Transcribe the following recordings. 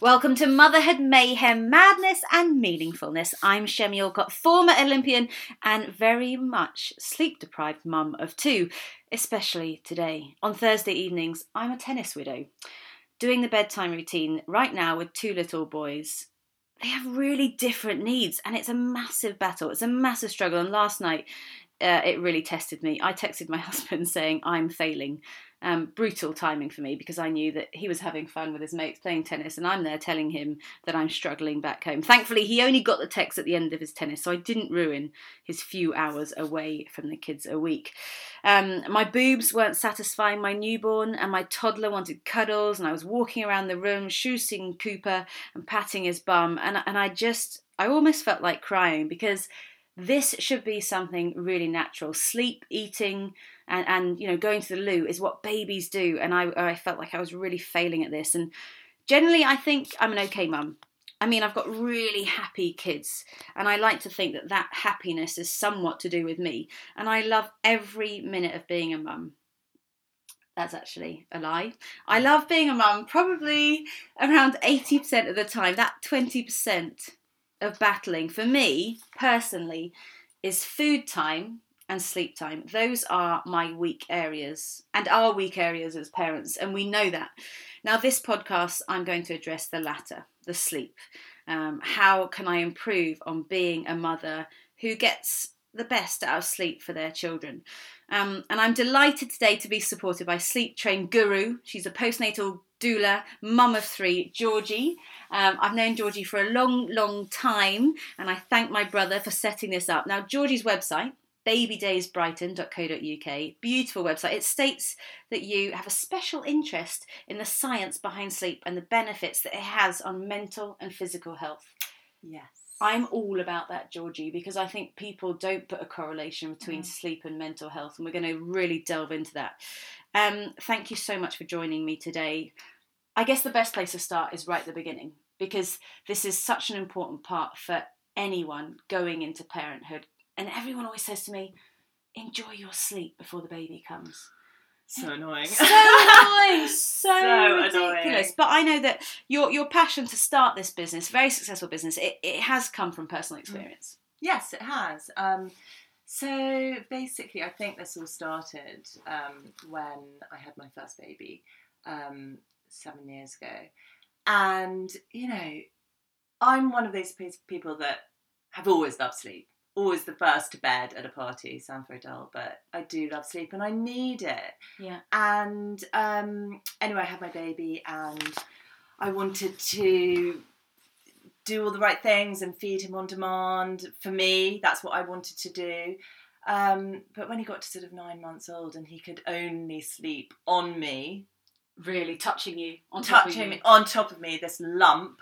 Welcome to Motherhood Mayhem, Madness and Meaningfulness. I'm Shemi Alcott, former Olympian and very much sleep deprived mum of two, especially today. On Thursday evenings, I'm a tennis widow. Doing the bedtime routine right now with two little boys. They have really different needs and it's a massive battle. It's a massive struggle. And last night, uh, it really tested me. I texted my husband saying, I'm failing. Um, brutal timing for me because I knew that he was having fun with his mates playing tennis, and I'm there telling him that I'm struggling back home. Thankfully, he only got the text at the end of his tennis, so I didn't ruin his few hours away from the kids a week. Um, my boobs weren't satisfying my newborn, and my toddler wanted cuddles, and I was walking around the room, shoosing Cooper and patting his bum, and, and I just, I almost felt like crying because this should be something really natural. Sleep, eating, and, and you know, going to the loo is what babies do. And I, I felt like I was really failing at this. And generally, I think I'm an okay mum. I mean, I've got really happy kids, and I like to think that that happiness is somewhat to do with me. And I love every minute of being a mum. That's actually a lie. I love being a mum probably around 80% of the time. That 20% of battling for me personally is food time and sleep time. Those are my weak areas and our weak areas as parents, and we know that. Now, this podcast, I'm going to address the latter, the sleep. Um, how can I improve on being a mother who gets the best out of sleep for their children? Um, and I'm delighted today to be supported by Sleep Train Guru. She's a postnatal doula, mum of three, Georgie. Um, I've known Georgie for a long, long time, and I thank my brother for setting this up. Now, Georgie's website, babydaysbrighton.co.uk, beautiful website. It states that you have a special interest in the science behind sleep and the benefits that it has on mental and physical health. Yes. I'm all about that, Georgie, because I think people don't put a correlation between mm. sleep and mental health, and we're going to really delve into that. Um, thank you so much for joining me today. I guess the best place to start is right at the beginning, because this is such an important part for anyone going into parenthood. And everyone always says to me, enjoy your sleep before the baby comes. So annoying. So annoying. So, So ridiculous. annoying. But I know that your your passion to start this business, very successful business, it, it has come from personal experience. Yes, it has. Um, so basically, I think this all started um, when I had my first baby um, seven years ago. And, you know, I'm one of those people that have always loved sleep. Always the first to bed at a party. Sounds very dull, but I do love sleep and I need it. Yeah. And um, anyway, I had my baby and I wanted to do all the right things and feed him on demand. For me, that's what I wanted to do. Um, but when he got to sort of nine months old and he could only sleep on me, Really touching you on top of touching you. me on top of me, this lump,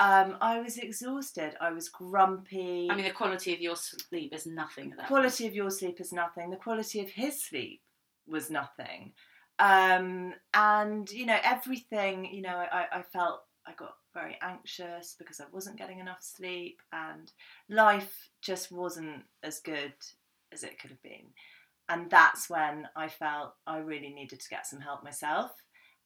um, I was exhausted. I was grumpy. I mean, the quality of your sleep is nothing. The quality of your sleep is nothing. The quality of his sleep was nothing. Um, and you know everything. You know, I, I felt I got very anxious because I wasn't getting enough sleep, and life just wasn't as good as it could have been. And that's when I felt I really needed to get some help myself,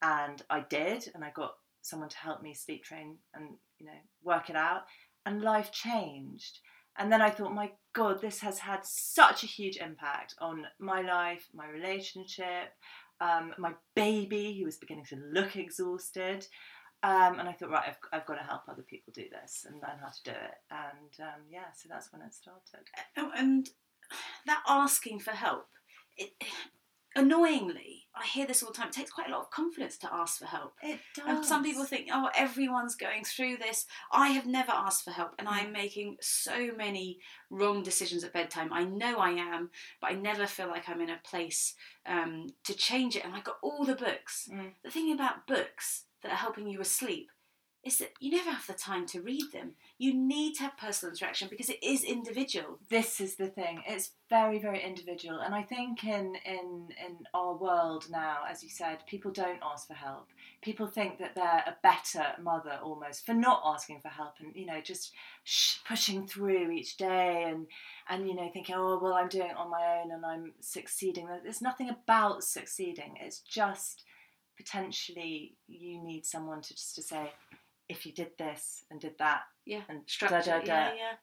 and I did, and I got someone to help me sleep train and you know work it out, and life changed. And then I thought, my God, this has had such a huge impact on my life, my relationship, um, my baby who was beginning to look exhausted. Um, and I thought, right, I've, I've got to help other people do this and learn how to do it. And um, yeah, so that's when it started. Oh, and that asking for help, it, annoyingly, I hear this all the time. It takes quite a lot of confidence to ask for help. It does. And some people think, oh, everyone's going through this. I have never asked for help, and I'm making so many wrong decisions at bedtime. I know I am, but I never feel like I'm in a place um, to change it. And I got all the books. Mm. The thing about books that are helping you asleep is that you never have the time to read them. You need to have personal interaction because it is individual. this is the thing. It's very very individual. And i think in in in our world now as you said people don't ask for help. People think that they're a better mother almost for not asking for help and you know just sh- pushing through each day and and you know thinking oh well i'm doing it on my own and i'm succeeding. There's nothing about succeeding. It's just potentially you need someone to just to say if you did this and did that Yeah. and Structure. da, da, da, Yeah, yeah.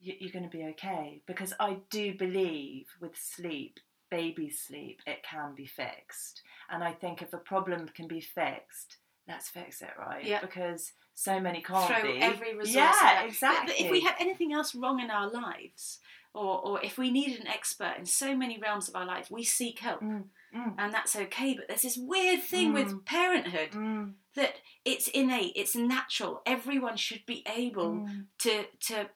you- you're going to be okay. Because I do believe with sleep, baby sleep, it can be fixed. And I think if a problem can be fixed, let's fix it, right? Yeah. Because so many can't Throw be. every resource. Yeah, at that. But- exactly. But if we had anything else wrong in our lives, or, or if we needed an expert in so many realms of our life, we seek help. Mm, mm. And that's okay. But there's this weird thing with Mm. parenthood Mm, that it's innate, it's natural. Everyone should be able mm, to to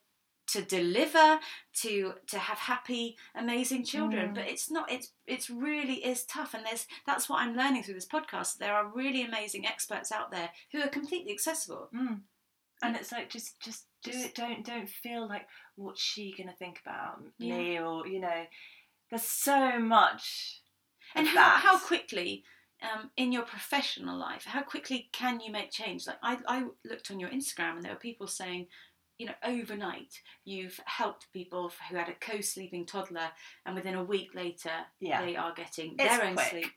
to deliver, to to have happy, amazing children. Mm. But it's not. It's it's really is tough. And there's that's what I'm learning through this podcast. There are really amazing experts out there who are completely accessible. And it's like just just do it. Don't don't feel like what's she gonna think about Yeah. me or you know. There's so much. And how, that. how quickly, um, in your professional life, how quickly can you make change? Like I, I looked on your Instagram and there were people saying, you know, overnight you've helped people who had a co-sleeping toddler, and within a week later Yeah. they are getting It's their own quick. sleep.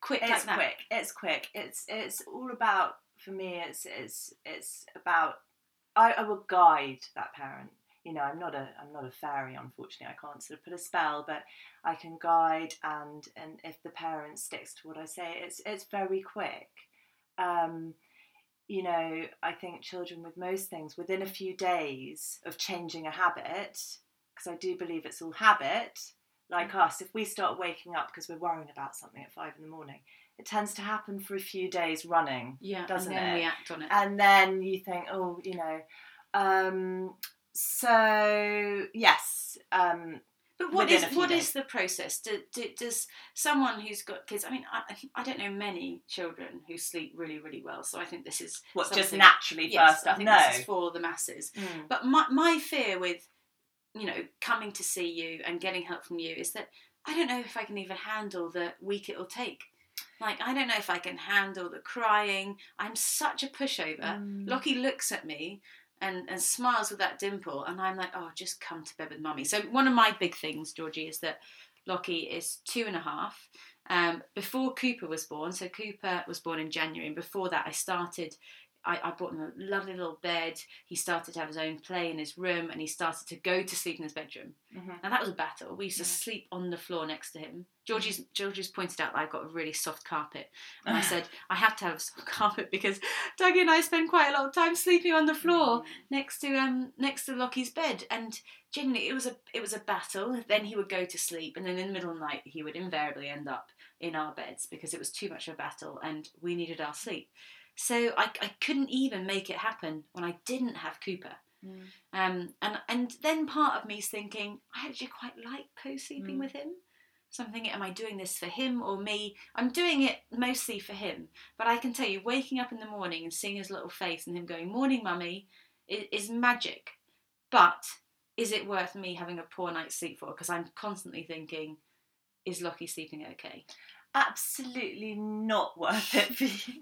Quick it's like quick it's quick it's it's all about for me it's it's it's about I, I will guide that parent. You know i'm not a i'm not a fairy unfortunately. I can't sort of put a spell but i can guide and and if the parent sticks to what i say it's it's very quick. Um you know i think children with most things within a few days of changing a habit because i do believe it's all habit like us, if we start waking up because we're worrying about something at five in the morning, it tends to happen for a few days running. Yeah, Doesn't and then it? we act on it. And then you think, oh, you know. Um, so, yes. Um, But what is what days. is the process? Do, do, does someone who's got kids? I mean, I, I don't know many children who sleep really, really well. So I think this is what, just naturally Yes, first I think No. this is for the masses. Mm. But my, my fear with, you know, coming to see you and getting help from you is that I don't know if I can even handle the week it'll take. Like, I don't know if I can handle the crying. I'm such a pushover. Mm. Lockie looks at me and, and smiles with that dimple, and I'm like, oh, just come to bed with mummy. So, one of my big things, Georgie, is that Lockie is two and a half. Um, before Cooper was born, so Cooper was born in January, and before that, I started. I, I brought him a lovely little bed. He started to have his own play in his room, and he started to go to sleep in his bedroom. Mhm. And that was a battle. We used to sleep on the floor next to him. Georgie's Georgie's pointed out that I've got a really soft carpet, and I said I have to have a soft carpet because Dougie and I spend quite a lot of time sleeping on the floor next to um next to Lockie's bed, and genuinely it was a it was a battle. Then he would go to sleep, and then in the middle of the night he would invariably end up in our beds because it was too much of a battle, and we needed our sleep. So I, I couldn't even make it happen when I didn't have Cooper. Mm. Um, and and then part of me is thinking I actually quite like co-sleeping Mm. with him. So I'm thinking, am I doing this for him or me? I'm doing it mostly for him. But I can tell you, waking up in the morning and seeing his little face and him going, "Morning, mummy," is, is magic. But is it worth me having a poor night's sleep for? Because I'm constantly thinking, is Lockie sleeping okay? Absolutely not worth it for you.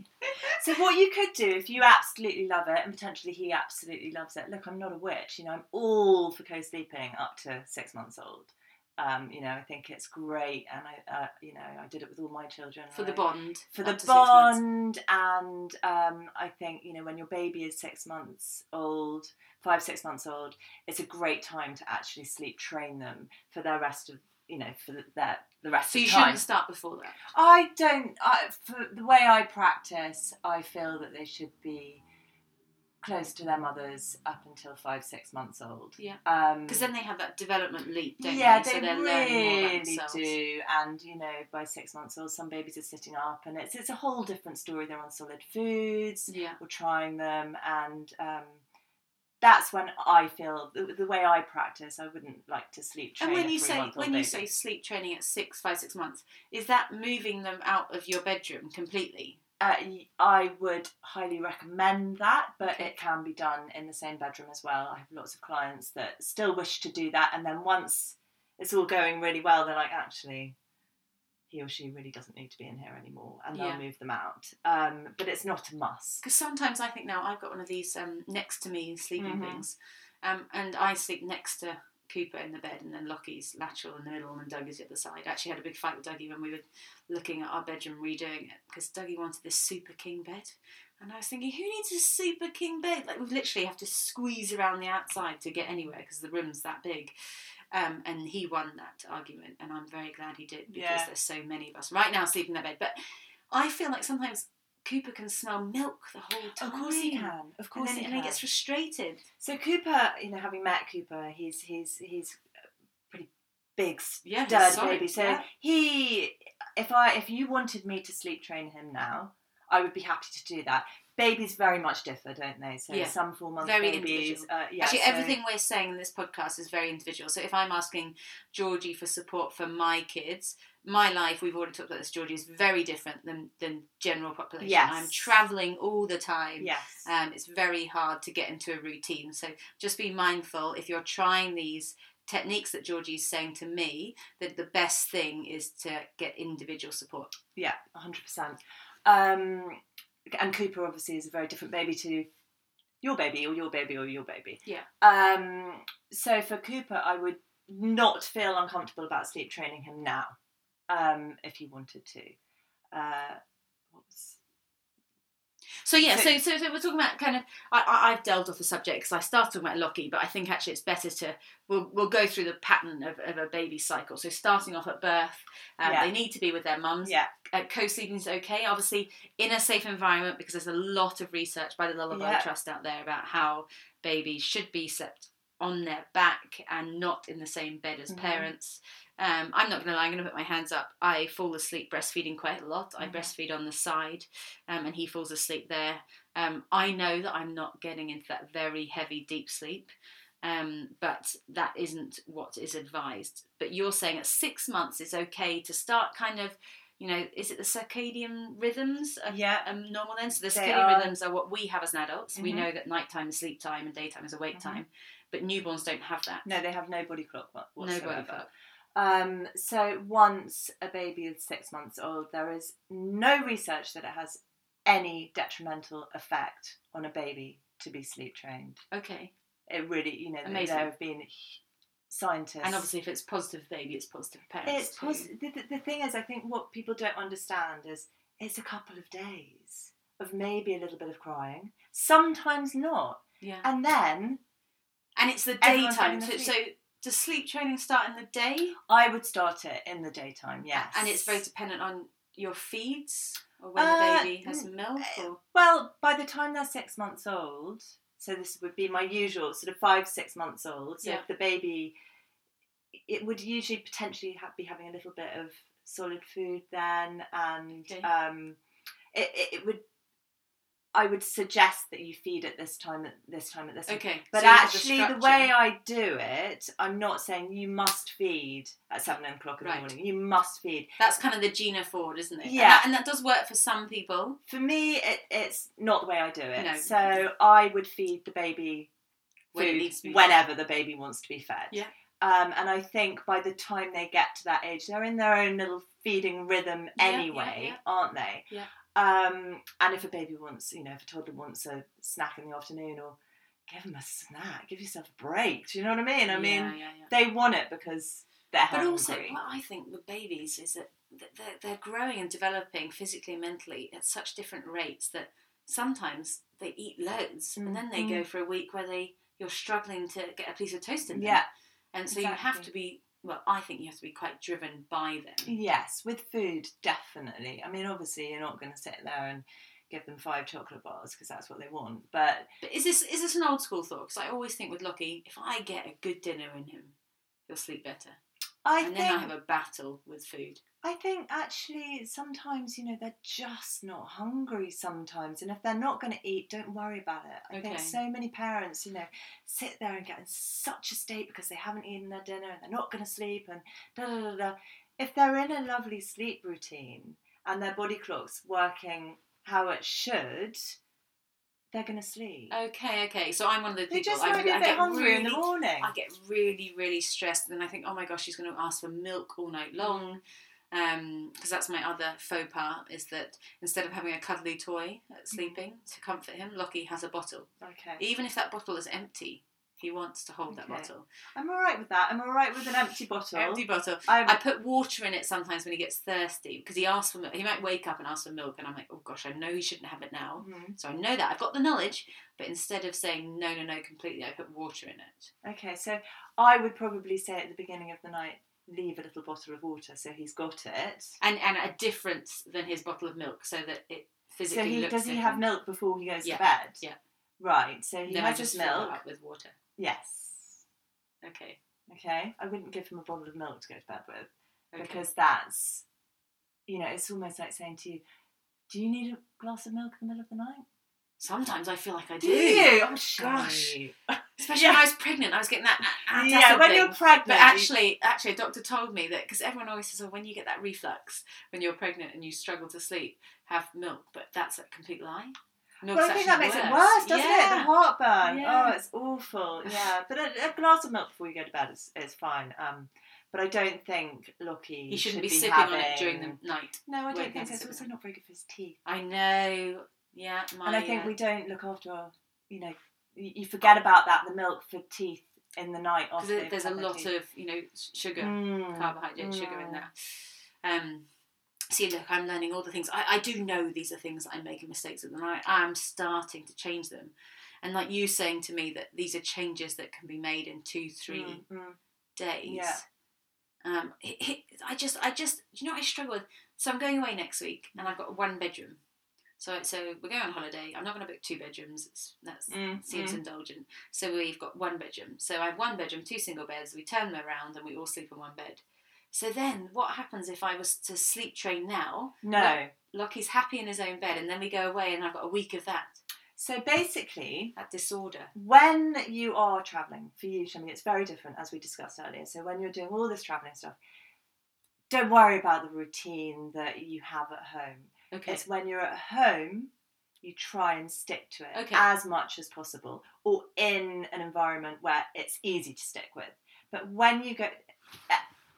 so what you could do if you absolutely love it and potentially he absolutely loves it look i'm not a witch you know i'm all for co-sleeping up to six months old um, you know i think it's great and i uh, you know i did it with all my children For the I- bond. for the to six months. bond and um, i think you know when your baby is six months old five six months old it's a great time to actually sleep train them for their rest of you know for the, rest So of you the time shouldn't start before that. I don't. I, for the way I practice, I feel that they should be close to their mothers up until five, six months old. Yeah. Um, Because then they have that development leap, don't yeah, they? So they they're more really do. And you know, by six months old, some babies are sitting up, and it's it's a whole different story. They're on solid foods. Yeah. We're trying them, and um, that's when I feel the, the way I practice. I wouldn't like to sleep train And when you say when you say sleep training at six, five, six months, is that moving them out of your bedroom completely? Uh, I would highly recommend that, but Okay. it can be done in the same bedroom as well. I have lots of clients that still wish to do that, and then once it's all going really well, they're like, actually, he or she really doesn't need to be in here anymore, and they'll Yeah. move them out. Um, but it's not a must. Because sometimes I think now I've got one of these um, next to me sleeping Mhm. things, um, and I sleep next to Cooper in the bed, and then Lockie's lateral in the middle, and Dougie's the other side. I actually had a big fight with Dougie when we were looking at our bedroom redoing it because Dougie wanted this super king bed, And I was thinking, who needs a super king bed? Like we literally have to squeeze around the outside to get anywhere because the room's that big. Um, and he won that argument, and I'm very glad he did because Yeah. there's so many of us right now sleeping in that bed. But I feel like sometimes Cooper can smell milk the whole time. Of course he can. Of And course then, he and he gets frustrated. So Cooper, you know, having met Cooper, he's he's he's pretty big Yeah, stud baby. So yeah. he, if I if you wanted me to sleep train him now, I would be happy to do that. Babies very much differ, don't they? So Yeah. some four month Very babies, uh, yeah, Actually, so- everything we're saying in this podcast is very individual. So if I'm asking Georgie for support for my kids, my life, we've already talked about this, Georgie, is very different than, than general population. Yes. I'm travelling all the time. Yes. Um, it's very hard to get into a routine. So just be mindful if you're trying these techniques that Georgie's saying to me, that the best thing is to get individual support. Yeah, hundred percent. Um, and Cooper obviously is a very different baby to your baby or your baby or your baby. Yeah. Um, so for Cooper, I would not feel uncomfortable about sleep training him now, um, if you wanted to. Uh, what was So yeah, So- so so, we're talking about kind of. I, I I've delved off the subject because I started talking about Lockie, but I think actually it's better to we'll we'll go through the pattern of, of a baby cycle. So starting off at birth, um, Yeah. they need to be with their mums. yeah, Uh, co-sleeping is okay, obviously in a safe environment because there's a lot of research by the Lullaby Yeah. Trust out there about how babies should be slept on their back and not in the same bed as Mhm. parents. Um, I'm not going to lie, I'm going to put my hands up. I fall asleep breastfeeding quite a lot. I Mhm. breastfeed on the side, um, and he falls asleep there. Um, I know that I'm not getting into that very heavy, deep sleep, um, but that isn't what is advised. But you're saying at six months it's okay to start kind of, you know, is it the circadian rhythms are yeah, um, normal then? So the circadian are. rhythms are what we have as adults. We Mhm. know that nighttime is sleep time and daytime is awake Mhm. time, but newborns don't have that. no, they have no body clock wha- No whatsoever. body clock. Um, so once a baby is six months old, there is no research that it has any detrimental effect on a baby to be sleep trained. Okay. It really, you know, there- Amazing. there have been scientists. And obviously, if it's positive baby, it's positive for parents. it's pos- the, the, the thing is, I think what people don't understand is it's a couple of days of maybe a little bit of crying, sometimes not, Yeah. and then And it's the daytime. So, so does sleep training start in the day? I would start it in the daytime. Yes, And it's very dependent on your feeds or when Uh, the baby has milk or Well, by the time they're six months old, so this would be my usual sort of five, six months old. So Yeah. if the baby, it would usually potentially ha- be having a little bit of solid food then, and Okay. um, it, it would. I would suggest that you feed at this time, at this time, at this time. okay. But so actually, the, way I do it, I'm not saying you must feed at seven o'clock in Right. the morning. You must feed. that's kind of the Gina Ford, isn't it? And Yeah. that, and that does work for some people. For me, it, it's not the way I do it. No. So I would feed the baby When it food needs to be whenever the baby wants to be fed. Yeah. Um, and I think by the time they get to that age, they're in their own little feeding rhythm Yeah, yeah, anyway, yeah. aren't they? Yeah. Um, and if a baby wants, you know, if a toddler wants a snack in the afternoon, or give them a snack, give yourself a break. Do you know what I mean? I mean, yeah, yeah, yeah. they want it because they're But hungry. also, what I think with babies is that they're, they're growing and developing physically and mentally at such different rates that sometimes they eat loads and then they go for a week where they you're struggling to get a piece of toast in them. yeah. And so you have to be, well, I think you have to be quite driven by them. Yes, with food, definitely. I mean, obviously, you're not going to sit there and give them five chocolate bars because that's what they want. But But is this is this an old school thought? Because I always think with Lockie, if I get a good dinner in him, he'll sleep better. I and think then I have a battle with food. I think actually sometimes you know they're just not hungry sometimes, and if they're not going to eat, don't worry about it. I think so many parents, you know, sit there and get in such a state because they haven't eaten their dinner and they're not going to sleep and da da da da. If they're in a lovely sleep routine and their body clock's working how it should, they're going to sleep. Okay, okay. So I'm one of those they people. just I, might be a I get hungry in the morning. I get really, really stressed, and then I think, oh my gosh, she's going to ask for milk all night long. Um, because that's my other faux pas is that instead of having a cuddly toy at sleeping to comfort him, Lockie has a bottle. Okay. Even if that bottle is empty, He wants to hold that bottle. I'm all right with that. I'm all right with an empty bottle. Empty bottle. I'm, I put water in it sometimes when he gets thirsty because he asks for milk. He might wake up and ask for milk, and I'm like, oh gosh, I know he shouldn't have it now. Mhm. So I know that I've got the knowledge, but instead of saying no, no, no completely, I put water in it. Okay, so I would probably say at the beginning of the night, leave a little bottle of water so he's got it. and and a difference than his bottle of milk, so that it physically So he looks does he different. have milk before he goes Yeah, to bed? yeah. Right. So he Then I has just his fill it milk. up with water. Yes. Okay. Okay. I wouldn't give him a bottle of milk to go to bed with okay. because that's, you know, it's almost like saying to you, "Do you need a glass of milk in the middle of the night?" sometimes I feel like I do. Oh Gosh. Especially when I was pregnant, I was getting that yeah, when thing. you're pregnant. But actually, actually, a doctor told me that because everyone always says, "Oh, when you get that reflux when you're pregnant and you struggle to sleep, have milk." But that's a complete lie. Milk's Well, I think that makes it worse, doesn't it? The heartburn. Yeah. Oh, it's awful. Yeah, but a, a glass of milk before you go to bed is, is fine. Um, but I don't think Lockie He shouldn't should be, be sipping having... on it during the night. No, I don't think so. It's also not very good for his teeth. I know. Yeah, my, and I think uh, we don't look after our, you know, you, forget about that, the milk for teeth in the night because after there- they've there's a lot teeth. of you know sugar, Mm, carbohydrate, sugar in mm. there. Um, see, look, I'm learning all the things. I, I do know these are things that I'm making mistakes with, and I am starting to change them. And like you saying to me that these are changes that can be made in two, three Mm, mm. days. Yeah. Um, it, it, I just, I just, you know, what I struggle with. So I'm going away next week, and I've got one bedroom. So, so we're going on holiday. I'm not going to book two bedrooms. It's, that Mm, seems mm. indulgent. So we've got one bedroom. So I have one bedroom, two single beds. We turn them around, and we all sleep in one bed. So then, what happens if I was to sleep train now? No. Lockie's happy in his own bed, and then we go away, and I've got a week of that, So basically, that disorder. when you are travelling, for you, Shami, it's very different as we discussed earlier. So when you're doing all this travelling stuff, don't worry about the routine that you have at home. Okay. It's when you're at home, you try and stick to it Okay. as much as possible, or in an environment where it's easy to stick with. But when you go eh,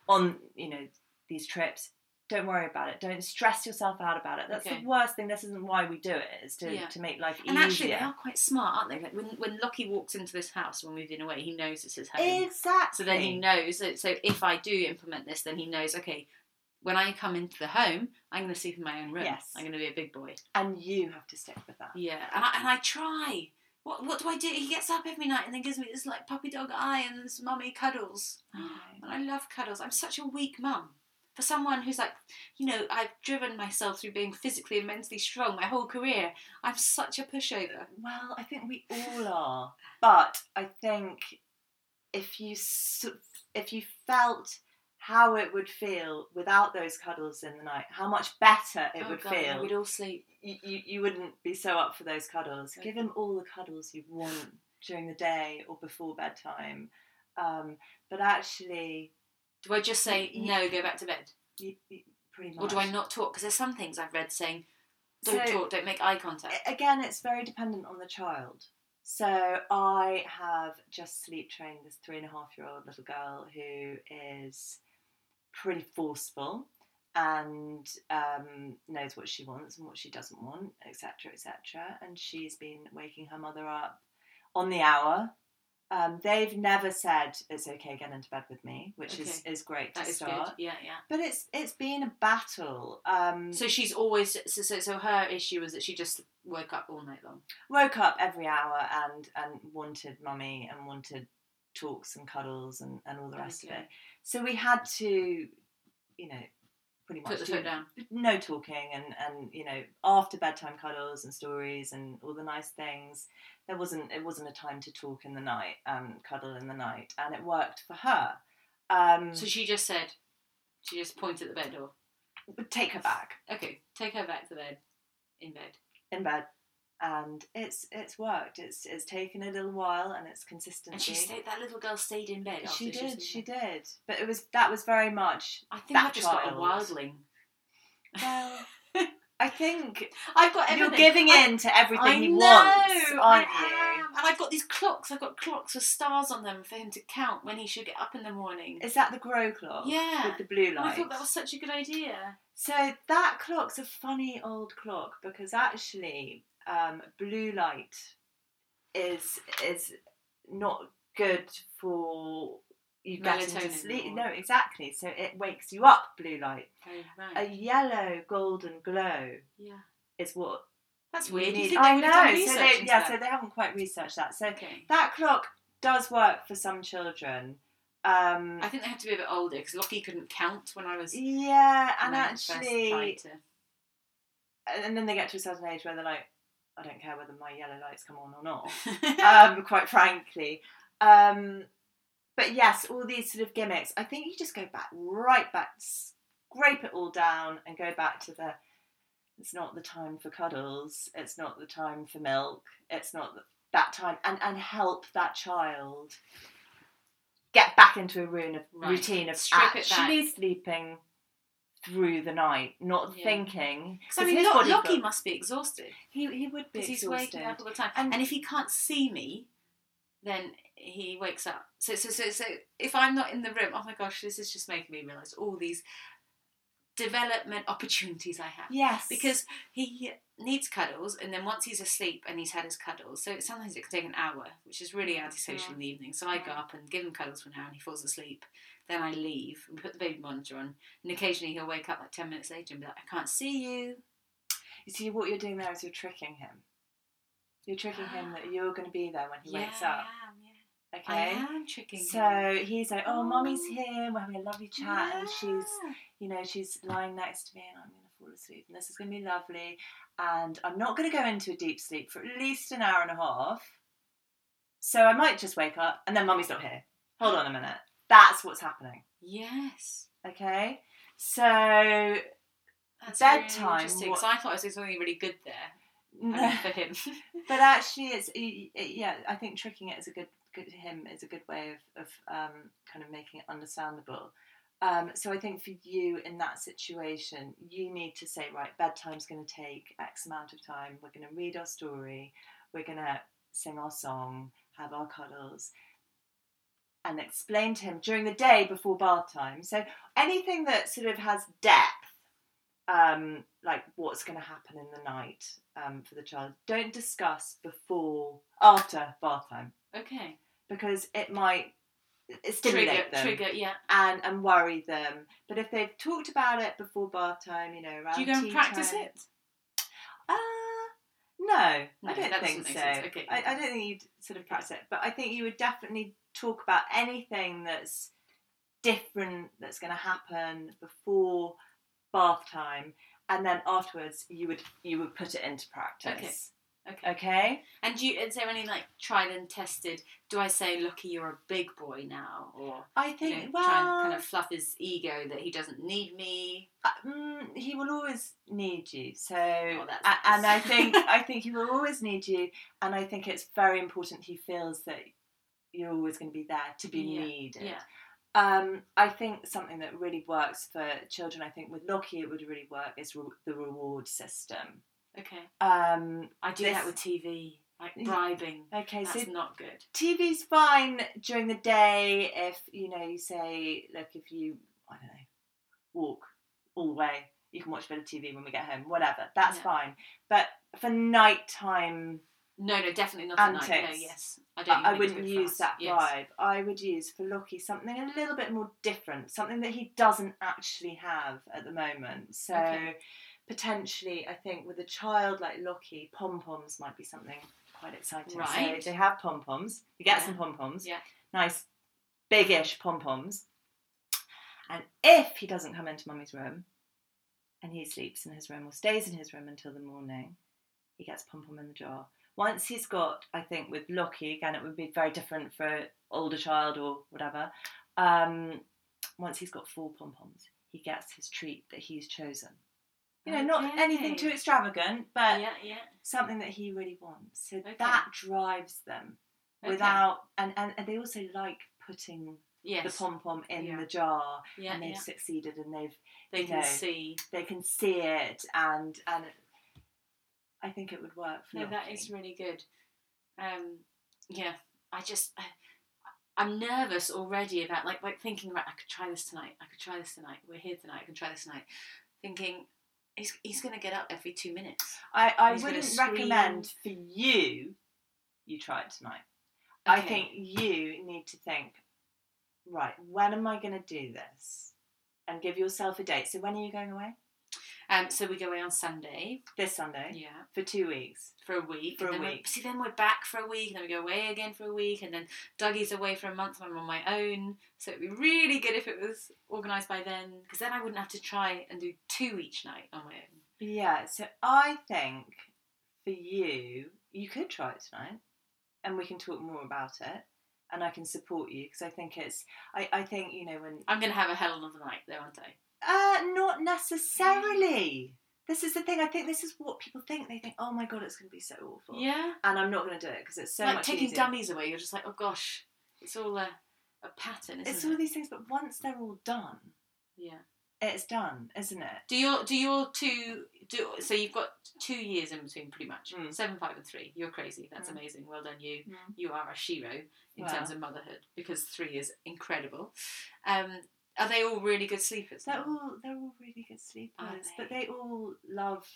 on, you know, these trips, don't worry about it. Don't stress yourself out about it. That's Okay. the worst thing. This isn't why we do it. Is to, Yeah. to make life easier. And actually, they are quite smart, aren't they? Like when when Lockie walks into this house when we've been away, he knows it's his home. Exactly. So then he knows. So if I do implement this, then he knows. Okay, when I come into the home, I'm going to sleep in my own room. Yes. I'm going to be a big boy. and you have to stick with that. Yeah, and I, and I try. What what do I do? He gets up every night and then gives me this like puppy dog eye and this mummy cuddles. And I love cuddles. I'm such a weak mum. For someone who's like, you know, I've driven myself through being physically and mentally strong my whole career. I'm such a pushover. Well, I think we all are, but I think if you if you felt how it would feel without those cuddles in the night, how much better it oh would God, feel. we'd all sleep. You, you, you wouldn't be so up for those cuddles. Okay. Give him all the cuddles you want during the day or before bedtime. Um, but actually, Do I just say Y- no, go back to bed, you, you pretty much. or do I not talk? Because there's some things I've read saying don't So- talk, don't make eye contact. Again, it's very dependent on the child. So I have just sleep trained this three and a half year old little girl who is pretty forceful and um, knows what she wants and what she doesn't want, etc., etc. And she's been waking her mother up on the hour. Um, they've never said it's okay, get into bed with me, which is, Okay. is great That to is start. good. Yeah, yeah. But it's it's been a battle. Um, So she's always so, so so her issue was that she just woke up all night long. woke up every hour and and wanted mummy and wanted talks and cuddles and, and all the rest of it. So we had to, you know, pretty much Put the do foot down. no talking and and you know after bedtime cuddles and stories and all the nice things. There wasn't it wasn't a time to talk in the night and cuddle in the night, and it worked for her. Um, So she just said, she just pointed at the bed door. take her back Okay, take her back to bed, in bed. in bed. And it's it's worked. It's it's taken a little while, and it's consistency. And she stayed. That little girl stayed in bed. She did, she bed. did. But it was that was very much I think I've just got a wildling. well I think I've got everything. you're giving I- in to everything I he know, wants, I aren't you? am. And I've got these clocks. I've got clocks with stars on them for him to count when he should get up in the morning. Is that the grow clock? Yeah. With the blue And I thought that was such a good idea. So that clock's a funny old clock because actually um, blue light is is not good for you getting to Melatonin sleep. or- No, exactly. So it wakes you up. Blue light. Oh, A yellow golden glow yeah. is what That's weird. You think I know. so they, yeah, that? so they haven't quite researched that. So okay. that clock does work for some children. Um, I think they have to be a bit older because Lockie couldn't count when I was. yeah, and when I first actually, and then they get to a certain age where they're like, I don't care whether my yellow lights come on or not. Um, quite frankly. Um, but yes, all these sort of gimmicks. I think you just go back, right back, scrape it all down, and go back to the. It's not the time for cuddles. It's not the time for milk. It's not that time, and and help that child get back into a routine of Right. routine of Strip actually sleeping through the night, not Yeah. thinking. I mean, his Lockie must be exhausted he he would be because he's waking up all the time, And- and, if he can't see me, then he wakes up. So, so, so, so, if I'm not in the room, oh my gosh, this is just making me realise all these development opportunities I have. Yes, because he needs cuddles and then once he's asleep and he's had his cuddles so sometimes it can take an hour which is really antisocial in the evening so i go Mm. up and give him cuddles for an hour and he falls asleep then i leave and put the baby monitor on and occasionally he'll wake up like 10 minutes later and be like i can't see you You see, what you're doing there is you're tricking him. You're tricking him that you're going to be there when he yeah wakes up. I am, yeah. Okay. I am tricking him So he's like, "Oh, mommy's Oh. here. We're having a lovely chat, and she's, you know, she's lying next to me, and I'm going to fall asleep, and this is going to be lovely. And I'm not going to go into a deep sleep for at least an hour and a half. So I might just wake up, and then mommy's not here. Hold on a minute. That's what's happening. yes. Okay. So that's Bedtime, really what- so i thought i was doing something really good there. Mean, for him. But actually it's yeah i think tricking it is a good good him is a good way of, of um, kind of making it understandable. Um, so i think for you in that situation you need to say right bedtime's going to take x amount of time. We're going to read our story. We're going to sing our song have our cuddles and explain to him during the day before bath time. So anything that sort of has depth um, like what's going to happen in the night um, for the child. Don't discuss before, after bath time, okay. Because it might stimulate trigger them. trigger yeah. And and worry them. But if they've talked about it before bath time, you know, around do you go and practice time- it no, I don't think so. Okay. I, I don't think you'd sort of practice it, but I think you would definitely talk about anything that's different that's going to happen before bath time, and then afterwards you would you would put it into practice. Okay Okay. And do you, is there any like tried and tested? Do I say, "Lockie, you're a big boy now," or I you think know, well, try and kind of fluff his ego that he doesn't need me? uh, mm, he will always need you. So, Oh, that's a- and I think I think he will always need you, and I think it's very important he feels that you're always going to be there to be Yeah, needed. Yeah, Um, I think something that really works for children, I think with Lockie it would really work, is re- the reward system. Okay. Um, I do This- that with TV, like bribing. okay, That's so not good. TV's fine during the day if you know you say, look, if you I don't know, walk all the way, you can watch a bit of TV when we get home, whatever. That's Yeah. fine. But for nighttime, No, no, definitely not at night. No, Antics. yes, I don't. I, I wouldn't use that Yes. bribe. I would use for Lockie something a little bit more different, something that he doesn't actually have at the moment. So Okay. Potentially, I think with a child like Lockie, pom poms might be something quite exciting. Right. So they have pom poms. You get Yeah. some pom poms. Yeah. Nice, big-ish pom poms. And if he doesn't come into mummy's room, and he sleeps in his room or stays in his room until the morning, he gets pom pom in the jar. Once he's got, I think with Lockie, again, it would be very different for an older child or whatever. Um, once he's got four pom poms, he gets his treat that he's chosen. You know, not anything too extravagant, but yeah, yeah. something that he really wants. So Okay. that drives them Okay. without, and, and, and they also like putting Yes. the pom pom in Yeah. the jar, yeah, and they've succeeded, and they've They can know, see. they can see it, and and I think it would work for No, that is really good. Um, yeah, I just I, I'm nervous already about like like thinking right. I could try this tonight. I could try this tonight. We're here tonight. I can try this tonight. Thinking he's he's going to get up every two minutes. I, I He's wouldn't recommend for you you try it tonight. I think you need to think, right, when am I going to do this? And give yourself a date. So when are you going away? Um, so we go away on Sunday. This Sunday Yeah. for two weeks. For a week. For and a week. see, then we're back for a week, and then we go away again for a week, and then Dougie's away for a month, and I'm on my own. So it'd be really good if it was organised by then, because then I wouldn't have to try and do two each night on my own. Yeah, so I think for you, you could try it tonight, and we can talk more about it, and I can support you because I think it's. I, I think you know when. I'm going to have a hell of a night, though, aren't I? Uh, not necessarily. This is the thing. I think this is what people think. They think, "Oh my god, it's going to be so awful," Yeah. and I'm not going to do it because it's so like much taking easier. dummies away, you're just like, oh gosh, it's all a, a pattern, isn't It's it? all these things, but once they're all done, yeah. it's done, isn't it? Do your do your two do so you've got two years in between pretty much Mm. seven five and three you're crazy that's Mm. amazing well done you Mm. you are a shiro in Wow. terms of motherhood because three is incredible um are they all really good sleepers They're all they're all really good sleepers, Are but they? they all love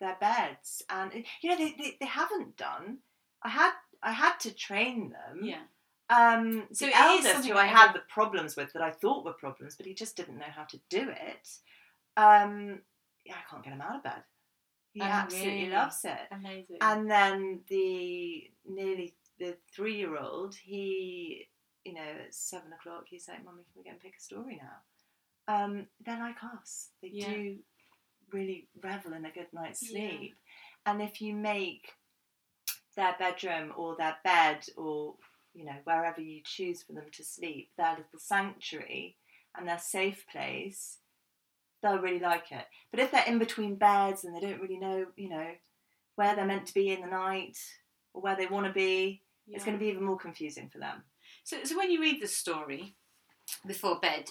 their beds, and you know they, they, they haven't done. I had I had to train them. yeah Um, So the it is eldest who I had the problems with that I thought were problems, but he just didn't know how to do it. Um, yeah, I can't get him out of bed. He Oh, absolutely loves it. amazing And then the nearly the three year old, he, you know, at seven o'clock, he's like, "Mummy, can we go and pick a story now?" Um, they're like us. They Yeah. do really revel in a good night's Yeah. sleep. And if you make their bedroom or their bed or you know wherever you choose for them to sleep their little sanctuary and their safe place, they'll really like it. But if they're in between beds and they don't really know, you know, where they're meant to be in the night or where they want to be, it's going to be even more confusing for them. So, so when you read the story before bed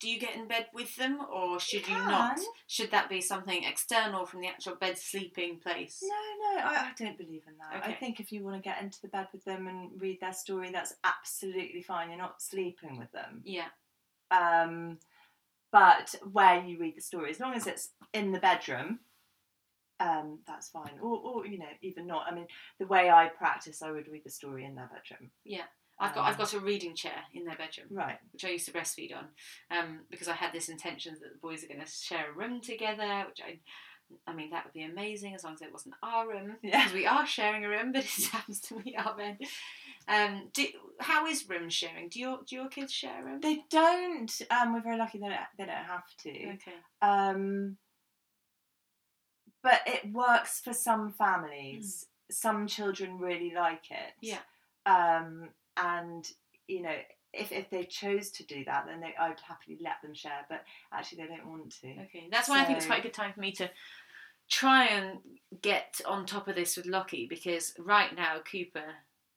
do you get in bed with them or should you not should that be something external from the actual bed sleeping place No, no, I, I don't believe in that. I think if you want to get into the bed with them and read their story, that's absolutely fine. You're not sleeping with them. yeah Um, but where you read the story, as long as it's in the bedroom, um, that's fine. Or, or you know, even not. I mean, the way I practice, I would read the story in their bedroom. yeah I've got I've Um, got a reading chair in their bedroom Right. which I used to breastfeed on, um, because I had this intention that the boys are going to share a room together, which I, I mean, that would be amazing as long as it wasn't our room, Yeah. we are sharing a room, but it happens to be our bed. Um, do, how is room sharing? Do your do your kids share a room? They don't. Um, we're very lucky they don't, they don't have to. Okay. Um, but it works for some families. Some children really like it. Yeah. Um, and you know, if if they chose to do that, then they, I would happily let them share. But actually, they don't want to. Okay, that's why I think it's quite a good time for me to try and get on top of this with Lockie because right now Cooper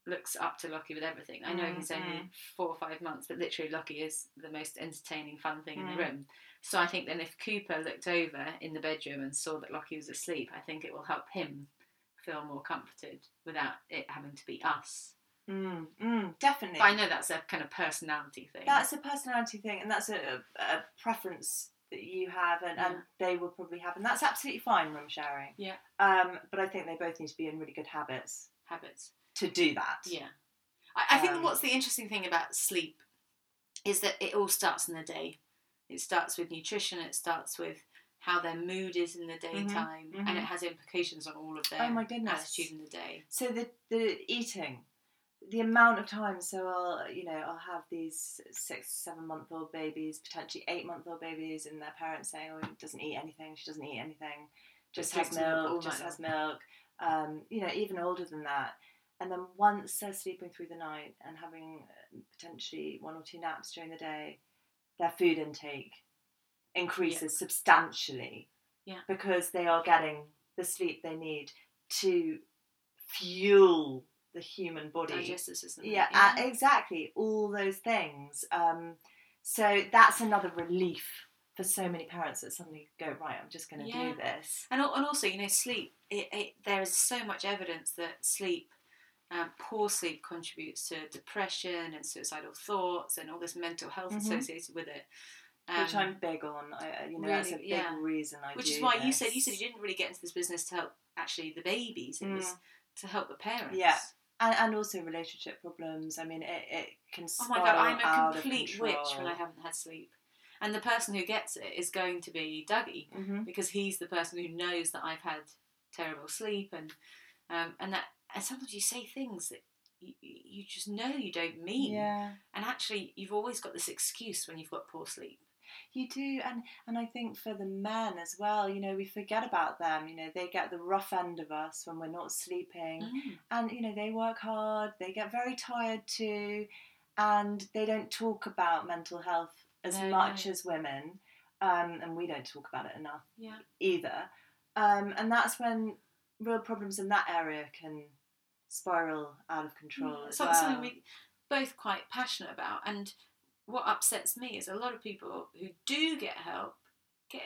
looks up to Lockie with everything. I know he's only Mhm. four or five months, but literally Lockie is the most entertaining, fun thing in Mm. the room. So I think then if Cooper looked over in the bedroom and saw that Lockie was asleep, I think it will help him feel more comforted without it having to be us. Mm, mm, definitely. But I know that's a kind of personality thing. That's a personality thing, and that's a, a preference that you have, and, and they will probably have, and that's absolutely fine. Room sharing. Yeah. Um, but I think they both need to be in really good habits habits. to do that. Yeah. I, I think Um, what's the interesting thing about sleep is that it all starts in the day. It starts with nutrition, it starts with how their mood is in the daytime, and mhm. it has implications on all of their Oh my goodness. attitude in the day. So the the eating, the amount of time. So I'll you know I'll have these six seven month old babies, potentially eight month old babies, and their parents saying, "Oh, he doesn't eat anything. She doesn't eat anything. Just has milk milk. Just has milk." Um, you know, even older than that. And then once they're sleeping through the night and having uh, potentially one or two naps during the day, their food intake increases substantially. Yeah. Because they are getting the sleep they need to fuel the human body. Digestive system. Yeah, uh, exactly. All those things. Um, so that's another relief for so many parents that suddenly go right. I'm just going to Yeah. do this. And, and also, you know, sleep. It, it, there is so much evidence that sleep, um, poor sleep, contributes to depression and suicidal thoughts and all this mental health Mhm. associated with it. which Um, I'm big on. I, you know, that's a really, big yeah. reason I which is why you said you said you didn't really get into this business to help actually the babies. It was Mm. to help the parents. Yeah. And, and also relationship problems. I mean, it, it can Oh my god, I'm a complete witch when I haven't had sleep. And the person who gets it is going to be Dougie Mhm. because he's the person who knows that I've had terrible sleep and um, and that and sometimes you say things that you, you just know you don't mean. Yeah, And actually, you've always got this excuse when you've got poor sleep. You do, and and I think for the men as well. You know, we forget about them. You know, they get the rough end of us when we're not sleeping. Mm. and you know they work hard they get very tired too and they don't talk about mental health as No, much no. as women um, and we don't talk about it enough Yeah. either um, and that's when real problems in that area can spiral out of control Yeah, as so- well Something we both quite passionate about. And what upsets me is a lot of people who do get help get,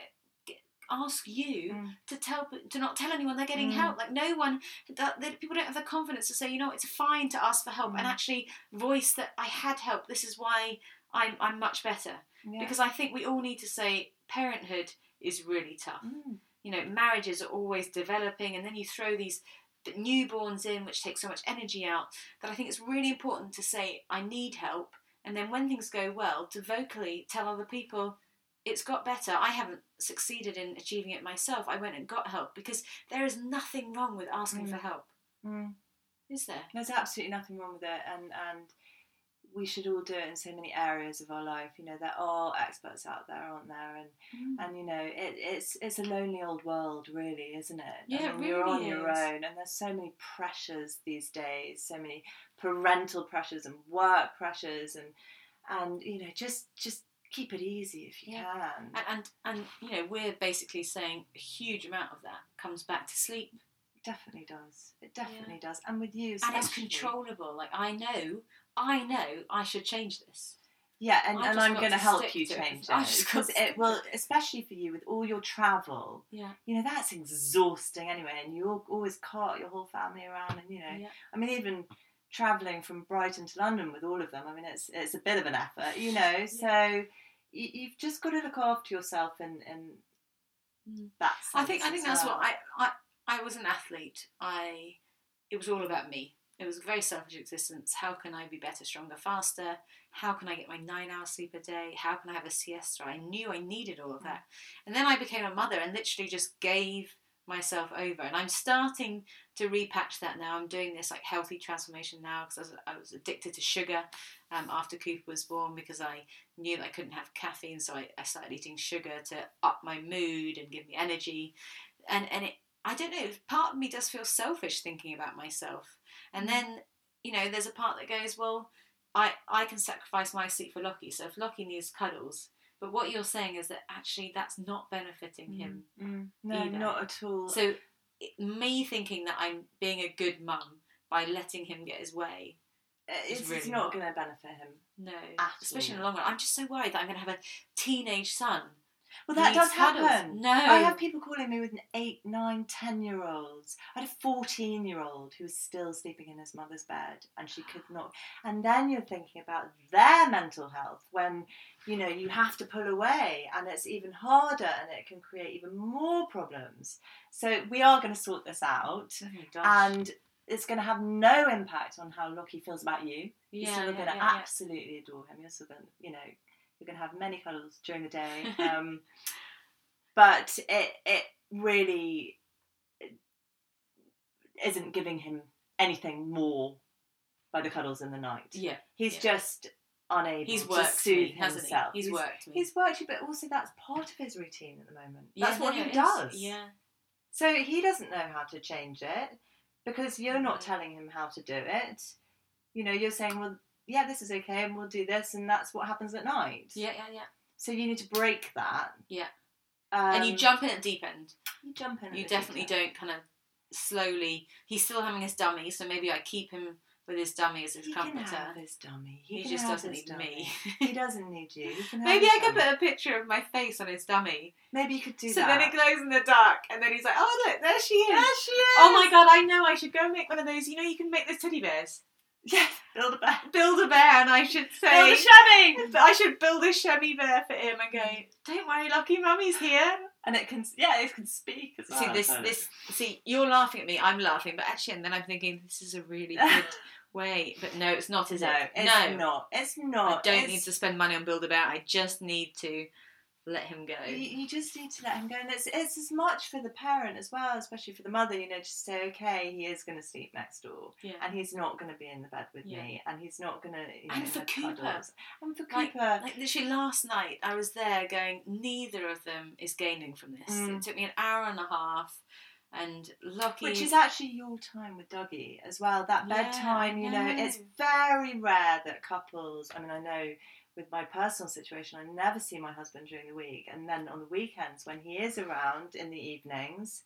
get ask you Mm. to tell to not tell anyone they're getting Mm. help. Like no one, that, that people don't have the confidence to say, you know, it's fine to ask for help and Mm. actually voice that I had help. This is why I'm I'm much better. yeah. Because I think we all need to say parenthood is really tough Mm. you know, marriages are always developing, and then you throw these newborns in, which takes so much energy out, that I think it's really important to say, I need help. And then when things go well, to vocally tell other people, it's got better. I haven't succeeded in achieving it myself. I went and got help because there is nothing wrong with asking Mm. for help, Mm. is there? There's absolutely nothing wrong with it, and and we should all do it in so many areas of our life. You know, there are experts out there, aren't there? And mm. and you know, it, it's it's a lonely old world, really, isn't it? Yeah, I mean, you're on really your own, and there's so many pressures these days, so many parental pressures and work pressures, and and you know, just just keep it easy if you Yeah. can. And, and, and, you know, we're basically saying a huge amount of that comes back to sleep. It definitely does. It definitely does. And with you, And it's controllable. Like, I know, I know I should change this. Yeah, and, and I'm going to help you change it because it will, especially for you with all your travel. Yeah. You know that's exhausting anyway, and you al- always cart your whole family around, and you know, Yeah. I mean, even traveling from Brighton to London with all of them, I mean, it's it's a bit of an effort, you know. So you, you've just got to look after yourself, and and Mm. that's. I think I think that's what I, I I was an athlete. I it was all about me. It was a very selfish existence. How can I be better, stronger, faster? How can I get my nine hours sleep a day? How can I have a siesta? I knew I needed all of that. And then I became a mother and literally just gave myself over. And I'm starting to repatch that now. I'm doing this like healthy transformation now because I was, I was addicted to sugar um, after Cooper was born because I knew that I couldn't have caffeine. So I, I started eating sugar to up my mood and give me energy. And, and it, I don't know, part of me does feel selfish thinking about myself. And then, you know, there's a part that goes, well, I, I can sacrifice my sleep for Lockie. So if Lockie needs cuddles, but what you're saying is that actually that's not benefiting him. Mm, no, either. not at all. So it- me thinking that I'm being a good mum by letting him get his way, it's, it's it's really not not. going to benefit him. no, At especially in the long run. I'm just so worried that I'm going to have a teenage son. Well, that does happen. No, I have people calling me with an eight, nine, ten year olds. I had a 14 year old who was still sleeping in his mother's bed and she could not. And then you're thinking about their mental health when, you know, you have to pull away and it's even harder and it can create even more problems. So we are going to sort this out Oh and it's going to have no impact on how Lockie feels about you. You're yeah, still yeah, going to yeah. absolutely adore him. You're still going to, you know, you're going to have many cuddles during the day. Um, but it it really isn't giving him anything more by the cuddles in the night. Yeah, He's yeah. just unable he's worked to soothe me, himself. he? He's, worked me. He's worked you, but also that's part of his routine at the moment. Yeah, That's what he does. Yeah, So he doesn't know how to change it because you're not telling him how to do it. You know, you're saying, well, yeah, this is okay, and we'll do this, and that's what happens at night. yeah, yeah, yeah. So you need to break that. Yeah. Um, and you jump in at deep end. You jump in. at You the definitely deep end. don't kind of slowly. He's still having his dummy, so maybe I keep him with his dummy as his He can comforter. have his dummy. He, He can just doesn't need me. he doesn't need you. Can Maybe I could put a picture of my face on his dummy, Maybe you could do so that. So then it glows in the dark, and then he's like, "Oh look, there she is." There she is. Oh my god, I know. I should go and make one of those. You know, you can make those teddy bears. Yeah, build a bear. Build a bear, and I should say, Build a chamois. I should build a chamois bear for him and go, "Don't worry, Lockie Mummy's here. and it can yeah it can speak as well. See this, this. See, you're laughing at me. I'm laughing, but actually, and then I'm thinking this is a really good way. But no, it's not, is no, it? it's no, not. It's not. I don't It's- need to spend money on build about. I just need to let him go. You, you just need to let him go, and it's it's as much for the parent as well, especially for the mother. You know, just say, okay, he is going to sleep next door, Yeah. and he's not going to be in the bed with Yeah. me, and he's not going to. You know, And for Cooper. cuddles. and for Like- Cooper, Like literally last night, I was there going. Neither of them is gaining from this. Mm. It took me an hour and a half, and Lockie. which is actually your time with Dougie as well. That Yeah, bedtime, I you know, it's very rare that couples. I mean, I know with my personal situation, I never see my husband during the week, and then on the weekends when he is around in the evenings,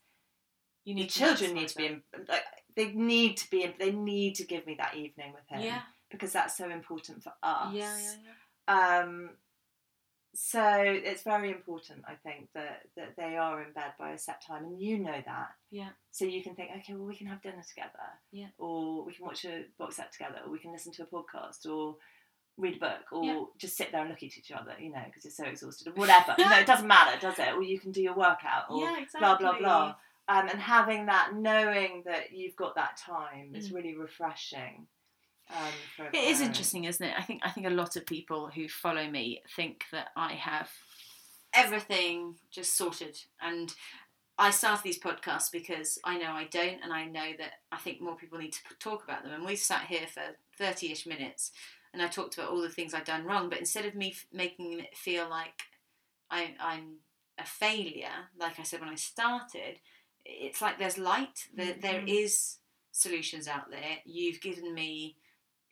you need to children need to be. In, like, they need to be. In, they need to give me that evening with him Yeah. because that's so important for us. Yeah, yeah, yeah. Um, so it's very important, I think, that that they are in bed by a set time, and you know that. Yeah. So you can think, okay, well, we can have dinner together, Yeah. or we can watch a box set together, or we can listen to a podcast, or read a book, or Yeah. just sit there and look at each other, you know, because you're so exhausted, or whatever. you know, it doesn't matter, does it? Or you can do your workout, or yeah, exactly. blah blah blah. Um, and having that, knowing that you've got that time, is Mm. really refreshing. Um, It is interesting, isn't it? I think I think a lot of people who follow me think that I have everything just sorted, and I started these podcasts because I know I don't, and I know that I think more people need to talk about them. And we've sat here for thirty-ish minutes, and I talked about all the things I'd done wrong. But instead of me f- making it feel like I, I'm a failure, like I said when I started, it's like there's light. There, there Mhm. is solutions out there. You've given me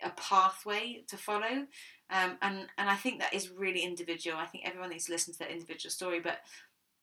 a pathway to follow, um, and and I think that is really individual. I think everyone needs to listen to their individual story, but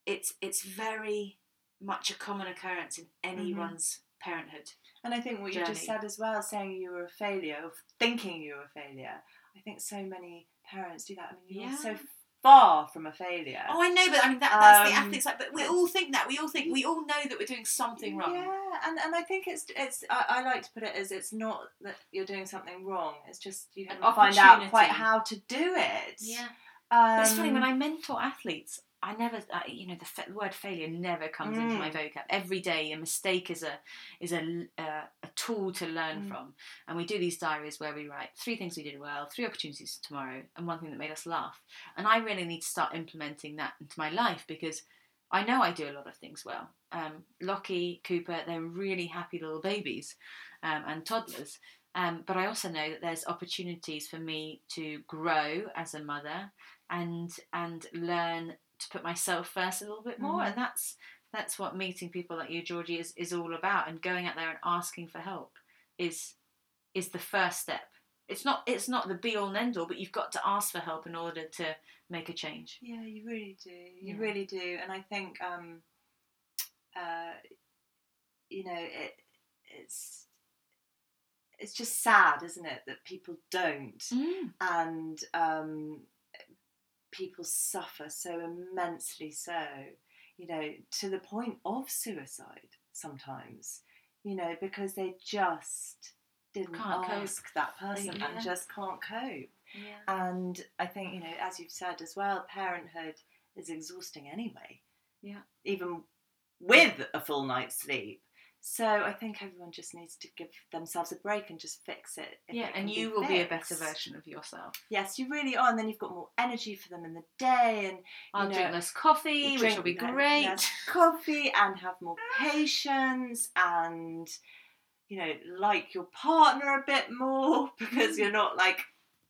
it's it's very much a common occurrence in anyone's parenthood. And I think what you just said as well, saying you were a failure, or thinking you were a failure. I think so many parents do that. I mean, you're Yeah. so far from a failure. Oh, I know, but I mean that, that's the Um, athletes like. But we all think that. We all think we all know that we're doing something wrong. Yeah, and, and I think it's it's I, I like to put it as it's not that you're doing something wrong. It's just you haven't find out quite how to do it. Yeah. um, it's funny when I mentor athletes. I never, uh, you know, the fa- word failure never comes into Mm. my vocab. Every day, a mistake is a is a uh, a tool to learn Mm. from, and we do these diaries where we write three things we did well, three opportunities tomorrow, and one thing that made us laugh. And I really need to start implementing that into my life because I know I do a lot of things well. Um, Lockie, Cooper, they're really happy little babies um, and toddlers. Um, but I also know that there's opportunities for me to grow as a mother and and learn to put myself first a little bit more. Mhm. And that's that's what meeting people like you, Georgie, is, is all about. And going out there and asking for help is is the first step. It's not it's not the be all and end all, but you've got to ask for help in order to make a change. Yeah, you really do. You Yeah. really do. And I think, um, uh, you know, it it's it's just sad, isn't it, that people don't, and um, people suffer so immensely so. You know, to the point of suicide sometimes. You know, because they just didn't Can't cope. ask that person Yeah. and just can't cope. Yeah. And I think, you know, as you've said as well, parenthood is exhausting anyway. Yeah. Even with a full night's sleep. So I think everyone just needs to give themselves a break and just fix it. Yeah, it and you will be a better version of yourself. Yes, you really are. And then you've got more energy for them in the day and I'll know, drink less coffee, which will be great. less coffee and have more patience and you know like your partner a bit more because you're not like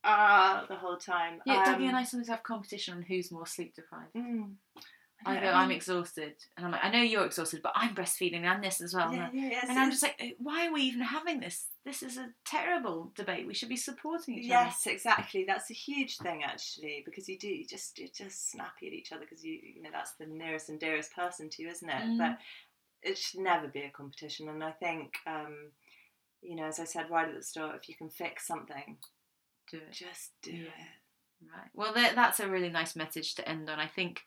ah the whole time. Yeah, Dougie Um, and I sometimes have competition on who's more sleep deprived. mm, I know, go, I'm exhausted, and I'm like, I know you're exhausted, but I'm breastfeeding and this as well. Yeah, yeah, yes, and I'm just like, "Uh, why are we even having this? This is a terrible debate. We should be supporting each other. Yes, exactly. That's a huge thing actually, because you do you just you're just snappy at each other because you you know that's the nearest and dearest person to you, isn't it? Mm. But it should never be a competition, and I think um, you know, as I said right at the start, if you can fix something. Do it. just do Yeah. it. Right. Well, that, that's a really nice message to end on. I think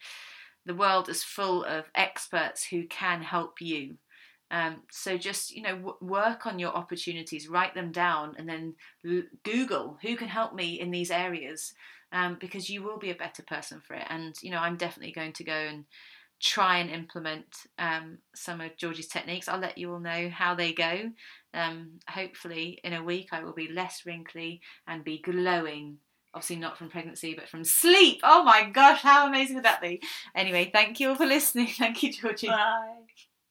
the world is full of experts who can help you. Um, so just you know, w- work on your opportunities, write them down, and then l- Google who can help me in these areas, um, because you will be a better person for it. And you know, I'm definitely going to go and try and implement um, some of Georgie's techniques. I'll let you all know how they go. Um, hopefully, in a week, I will be less wrinkly and be glowing. Obviously, not from pregnancy, but from sleep. Oh my gosh, how amazing would that be? Anyway, thank you all for listening. Thank you, Georgie. Bye.